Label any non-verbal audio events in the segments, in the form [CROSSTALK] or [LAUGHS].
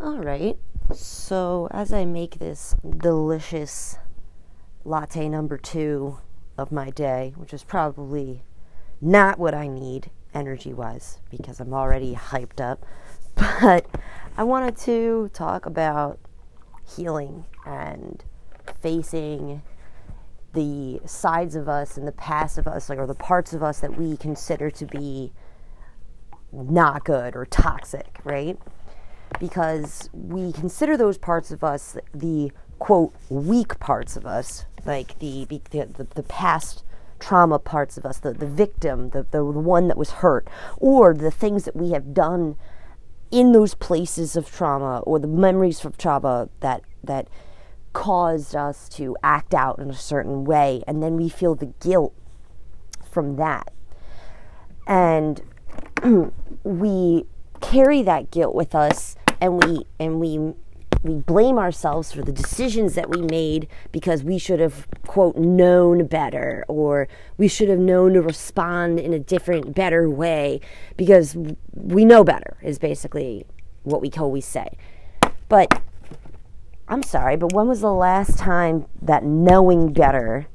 All right. So, as I make this delicious latte number two of my day, which is probably not what I need energy wise because I'm already hyped up, [LAUGHS] but I wanted to talk about healing and facing the sides of us and the past of us, like, or the parts of us that we consider to be not good or toxic, right? Because we consider those parts of us the quote weak parts of us, like the the, the, the past trauma parts of us, the, the victim, the, the, the one that was hurt, or the things that we have done in those places of trauma or the memories of trauma that that caused us to act out in a certain way and then we feel the guilt from that. And [CLEARS THROAT] we carry that guilt with us and we and we we blame ourselves for the decisions that we made because we should have quote known better or we should have known to respond in a different better way because we know better is basically what we always say. But i'm sorry but when was the last time that knowing better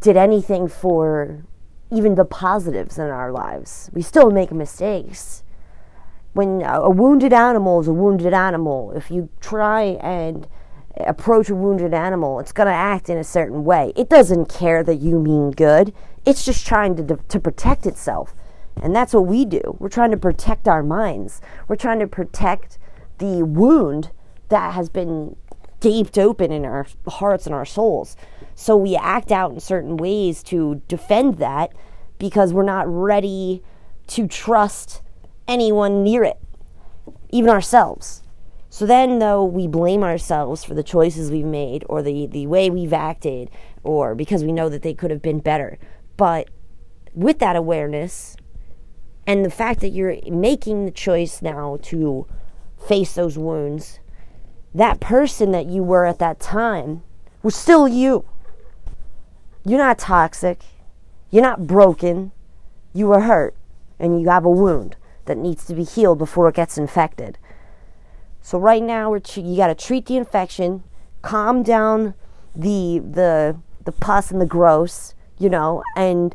did anything for even the positives in our lives? We still make mistakes when a wounded animal is a wounded animal, if you try and approach a wounded animal, it's going to act in a certain way. It doesn't care that you mean good. It's just trying to to protect itself. And that's what we do. We're trying to protect our minds. We're trying to protect the wound that has been gaped open in our hearts and our souls. So we act out in certain ways to defend that because we're not ready to trust anyone near it, even ourselves. So then, though, we blame ourselves for the choices we've made or the, the way we've acted or because we know that they could have been better. But with that awareness and the fact that you're making the choice now to face those wounds, that person that you were at that time was still you. You're not toxic. You're not broken. You were hurt and you have a wound that needs to be healed before it gets infected. So right now, we're you got to treat the infection, calm down the the the pus and the gross, you know, and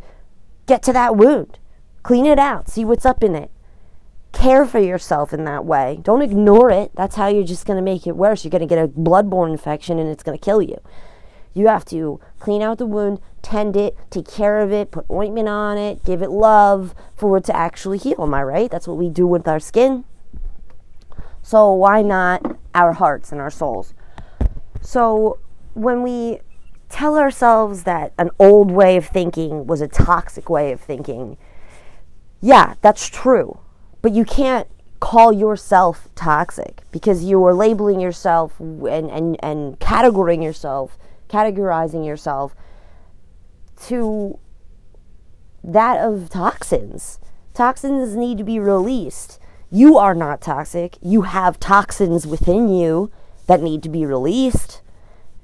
get to that wound, clean it out, see what's up in it. Care for yourself in that way. Don't ignore it. That's how you're just going to make it worse. You're going to get a bloodborne infection and it's going to kill you. You have to clean out the wound, tend it, take care of it, put ointment on it, give it love for it to actually heal. Am I right? That's what we do with our skin. So why not our hearts and our souls? So when we tell ourselves that an old way of thinking was a toxic way of thinking, yeah, that's true. But you can't call yourself toxic because you are labeling yourself and, and, and categorizing yourself categorizing yourself to that of toxins. Toxins need to be released. You are not toxic. You have toxins within you that need to be released.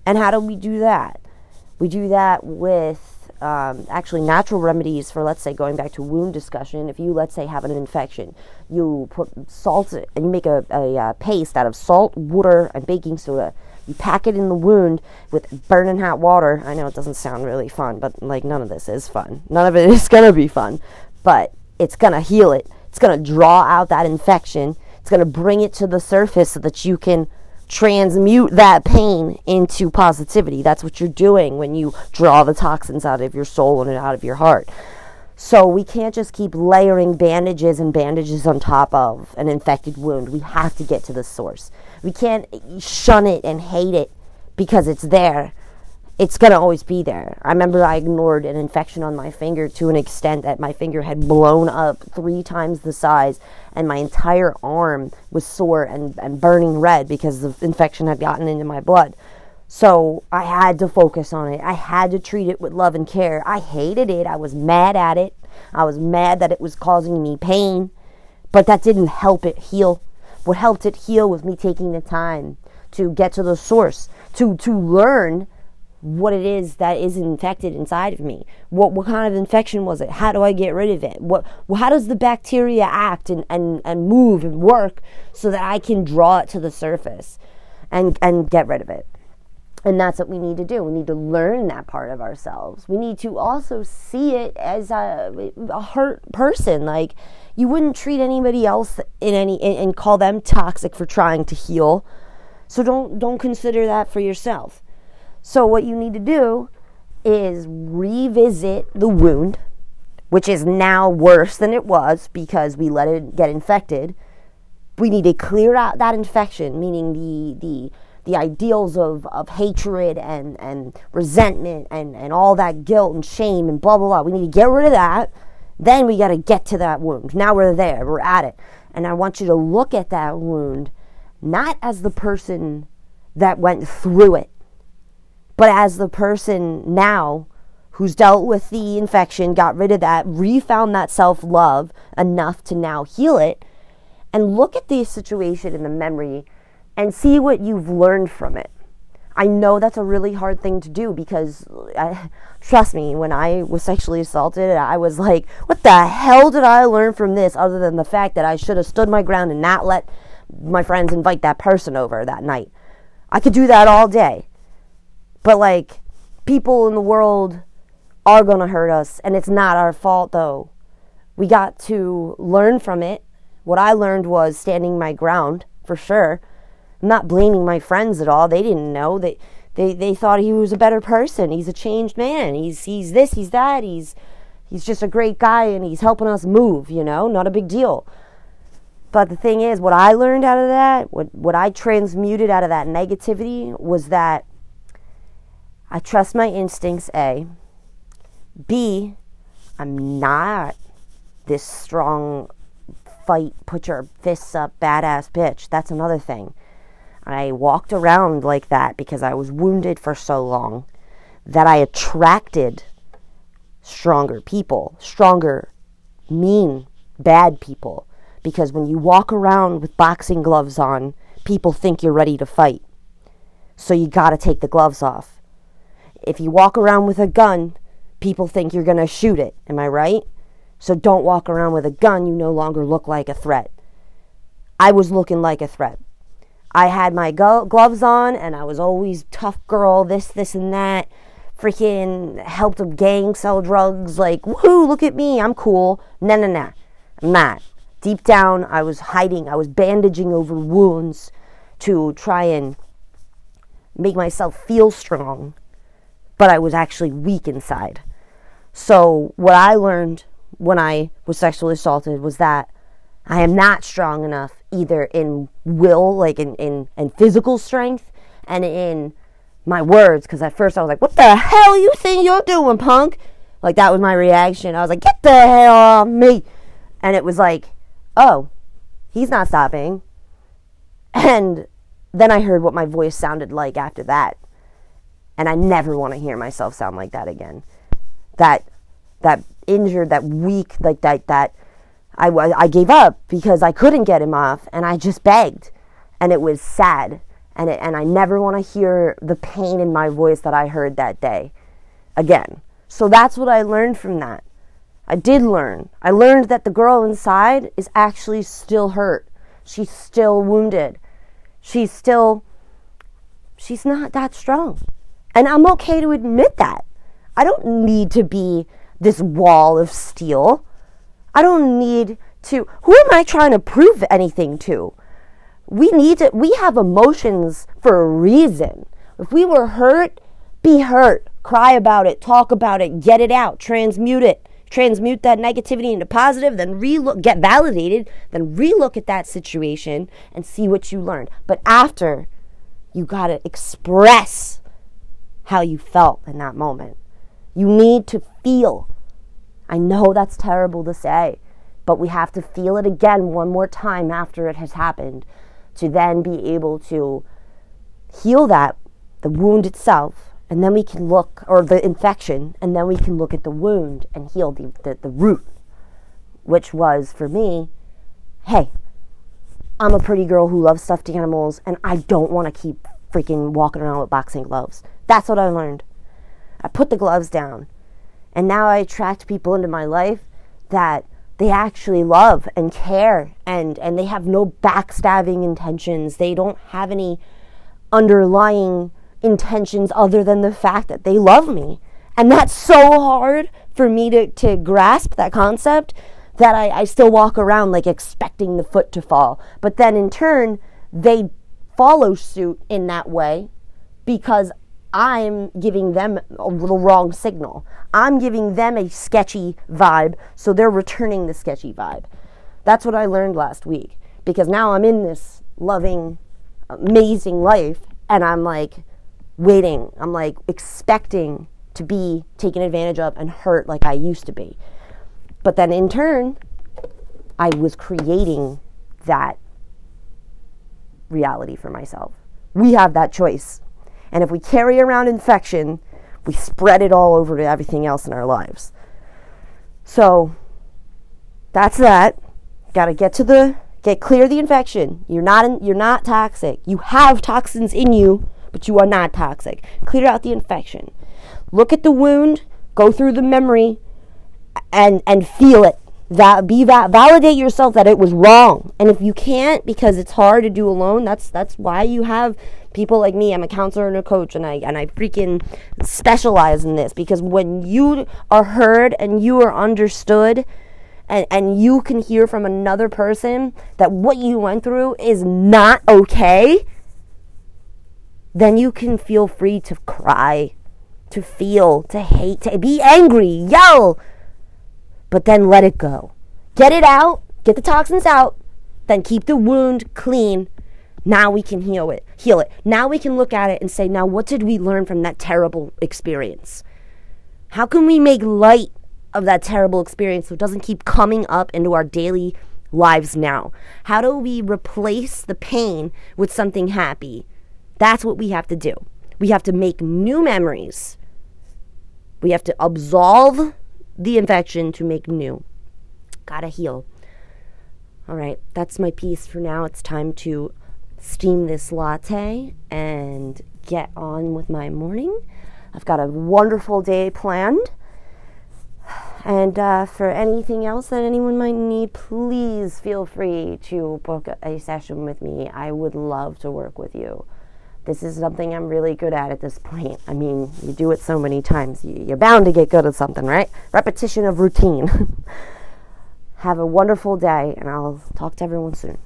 And how do we do that? We do that with um, actually natural remedies for, let's say, going back to wound discussion. If you, let's say, have an infection, you put salt and you make a, a, a uh, paste out of salt, water, and baking soda you pack it in the wound with burning hot water. I know it doesn't sound really fun, but like none of this is fun. None of it [LAUGHS] is going to be fun, but it's going to heal it. It's going to draw out that infection. It's going to bring it to the surface so that you can transmute that pain into positivity. That's what you're doing when you draw the toxins out of your soul and out of your heart. So we can't just keep layering bandages and bandages on top of an infected wound. We have to get to the source. We can't shun it and hate it because it's there. It's going to always be there. I remember I ignored an infection on my finger to an extent that my finger had blown up three times the size and my entire arm was sore and, and burning red because the infection had gotten into my blood. So I had to focus on it. I had to treat it with love and care. I hated it. I was mad at it. I was mad that it was causing me pain, but that didn't help it heal. What helped it heal was me taking the time to get to the source, to to learn what it is that is infected inside of me. What what kind of infection was it? How do I get rid of it? What how does the bacteria act and, and, and move and work so that I can draw it to the surface and and get rid of it? And that's what we need to do. We need to learn that part of ourselves. We need to also see it as a, a hurt person. Like you wouldn't treat anybody else in any and call them toxic for trying to heal. So don't don't consider that for yourself. So what you need to do is revisit the wound, which is now worse than it was because we let it get infected. We need to clear out that infection, meaning the the the ideals of, of hatred and, and resentment and, and all that guilt and shame and blah, blah, blah. We need to get rid of that. Then we got to get to that wound. Now we're there, we're at it. And I want you to look at that wound not as the person that went through it, but as the person now who's dealt with the infection, got rid of that, refound that self love enough to now heal it, and look at the situation and the memory and see what you've learned from it. I know that's a really hard thing to do because, I, trust me, when I was sexually assaulted, I was like, what the hell did I learn from this other than the fact that I should have stood my ground and not let my friends invite that person over that night? I could do that all day. But, like, people in the world are going to hurt us, and it's not our fault, though. We got to learn from it. What I learned was standing my ground, for sure I'm not blaming my friends at all. They didn't know. They they they thought he was a better person. He's a changed man. He's he's this, he's that. He's he's just a great guy and he's helping us move, you know? Not a big deal. But the thing is, what I learned out of that, what what I transmuted out of that negativity was that I trust my instincts, A. B, I'm not this strong fight, put your fists up, badass bitch. That's another thing. I walked around like that because I was wounded for so long that I attracted stronger people, stronger, mean, bad people. Because when you walk around with boxing gloves on, people think you're ready to fight. So you gotta take the gloves off. If you walk around with a gun, people think you're gonna shoot it. Am I right? So don't walk around with a gun, you no longer look like a threat. I was looking like a threat. I had my go- gloves on and I was always tough girl, this, this, and that. Freaking helped a gang sell drugs. Like, woohoo, look at me, I'm cool. Nah, nah, nah. I'm not. Deep down, I was hiding, I was bandaging over wounds to try and make myself feel strong, but I was actually weak inside. So, what I learned when I was sexually assaulted was that I am not strong enough either in will, like in, in, in physical strength, and in my words. Because at first I was like, what the hell you think you're doing, punk? Like that was my reaction. I was like, get the hell off me. And it was like, oh, he's not stopping. And then I heard what my voice sounded like after that. And I never want to hear myself sound like that again. That that injured, that weak, like that that I, I gave up because I couldn't get him off and I just begged. And it was sad. And, it, and I never want to hear the pain in my voice that I heard that day again. So that's what I learned from that. I did learn. I learned that the girl inside is actually still hurt. She's still wounded. She's still, she's not that strong. And I'm okay to admit that. I don't need to be this wall of steel. I don't need to. Who am I trying to prove anything to? We need to. We have emotions for a reason. If we were hurt, be hurt. Cry about it. Talk about it. Get it out. Transmute it. Transmute that negativity into positive. Then relook. Get validated. Then relook at that situation and see what you learned. But after, you gotta express how you felt in that moment. You need to feel I know that's terrible to say, but we have to feel it again one more time after it has happened to then be able to heal that, the wound itself, and then we can look, or the infection, and then we can look at the wound and heal the, the, the root, which was for me, hey, I'm a pretty girl who loves stuffed animals, and I don't want to keep freaking walking around with boxing gloves. That's what I learned. I put the gloves down. And now I attract people into my life that they actually love and care and, and they have no backstabbing intentions. They don't have any underlying intentions other than the fact that they love me. And that's so hard for me to, to grasp that concept that I, I still walk around like expecting the foot to fall. But then in turn, they follow suit in that way because I'm giving them a little wrong signal. I'm giving them a sketchy vibe, so they're returning the sketchy vibe. That's what I learned last week because now I'm in this loving, amazing life and I'm like waiting. I'm like expecting to be taken advantage of and hurt like I used to be. But then in turn, I was creating that reality for myself. We have that choice. And if we carry around infection, we spread it all over to everything else in our lives. So that's that. Got to get to the get clear the infection. You're not in, you're not toxic. You have toxins in you, but you are not toxic. Clear out the infection. Look at the wound, go through the memory and and feel it that be that validate yourself that it was wrong and if you can't because it's hard to do alone that's that's why you have people like me i'm a counselor and a coach and i and i freaking specialize in this because when you are heard and you are understood and and you can hear from another person that what you went through is not okay then you can feel free to cry to feel to hate to be angry yell but then let it go. Get it out, get the toxins out, then keep the wound clean. Now we can heal it. Heal it. Now we can look at it and say, now what did we learn from that terrible experience? How can we make light of that terrible experience so it doesn't keep coming up into our daily lives now? How do we replace the pain with something happy? That's what we have to do. We have to make new memories. We have to absolve the infection to make new. Gotta heal. All right, that's my piece for now. It's time to steam this latte and get on with my morning. I've got a wonderful day planned. And uh, for anything else that anyone might need, please feel free to book a session with me. I would love to work with you this is something I'm really good at at this point. I mean, you do it so many times, you're bound to get good at something, right? Repetition of routine. [LAUGHS] Have a wonderful day, and I'll talk to everyone soon.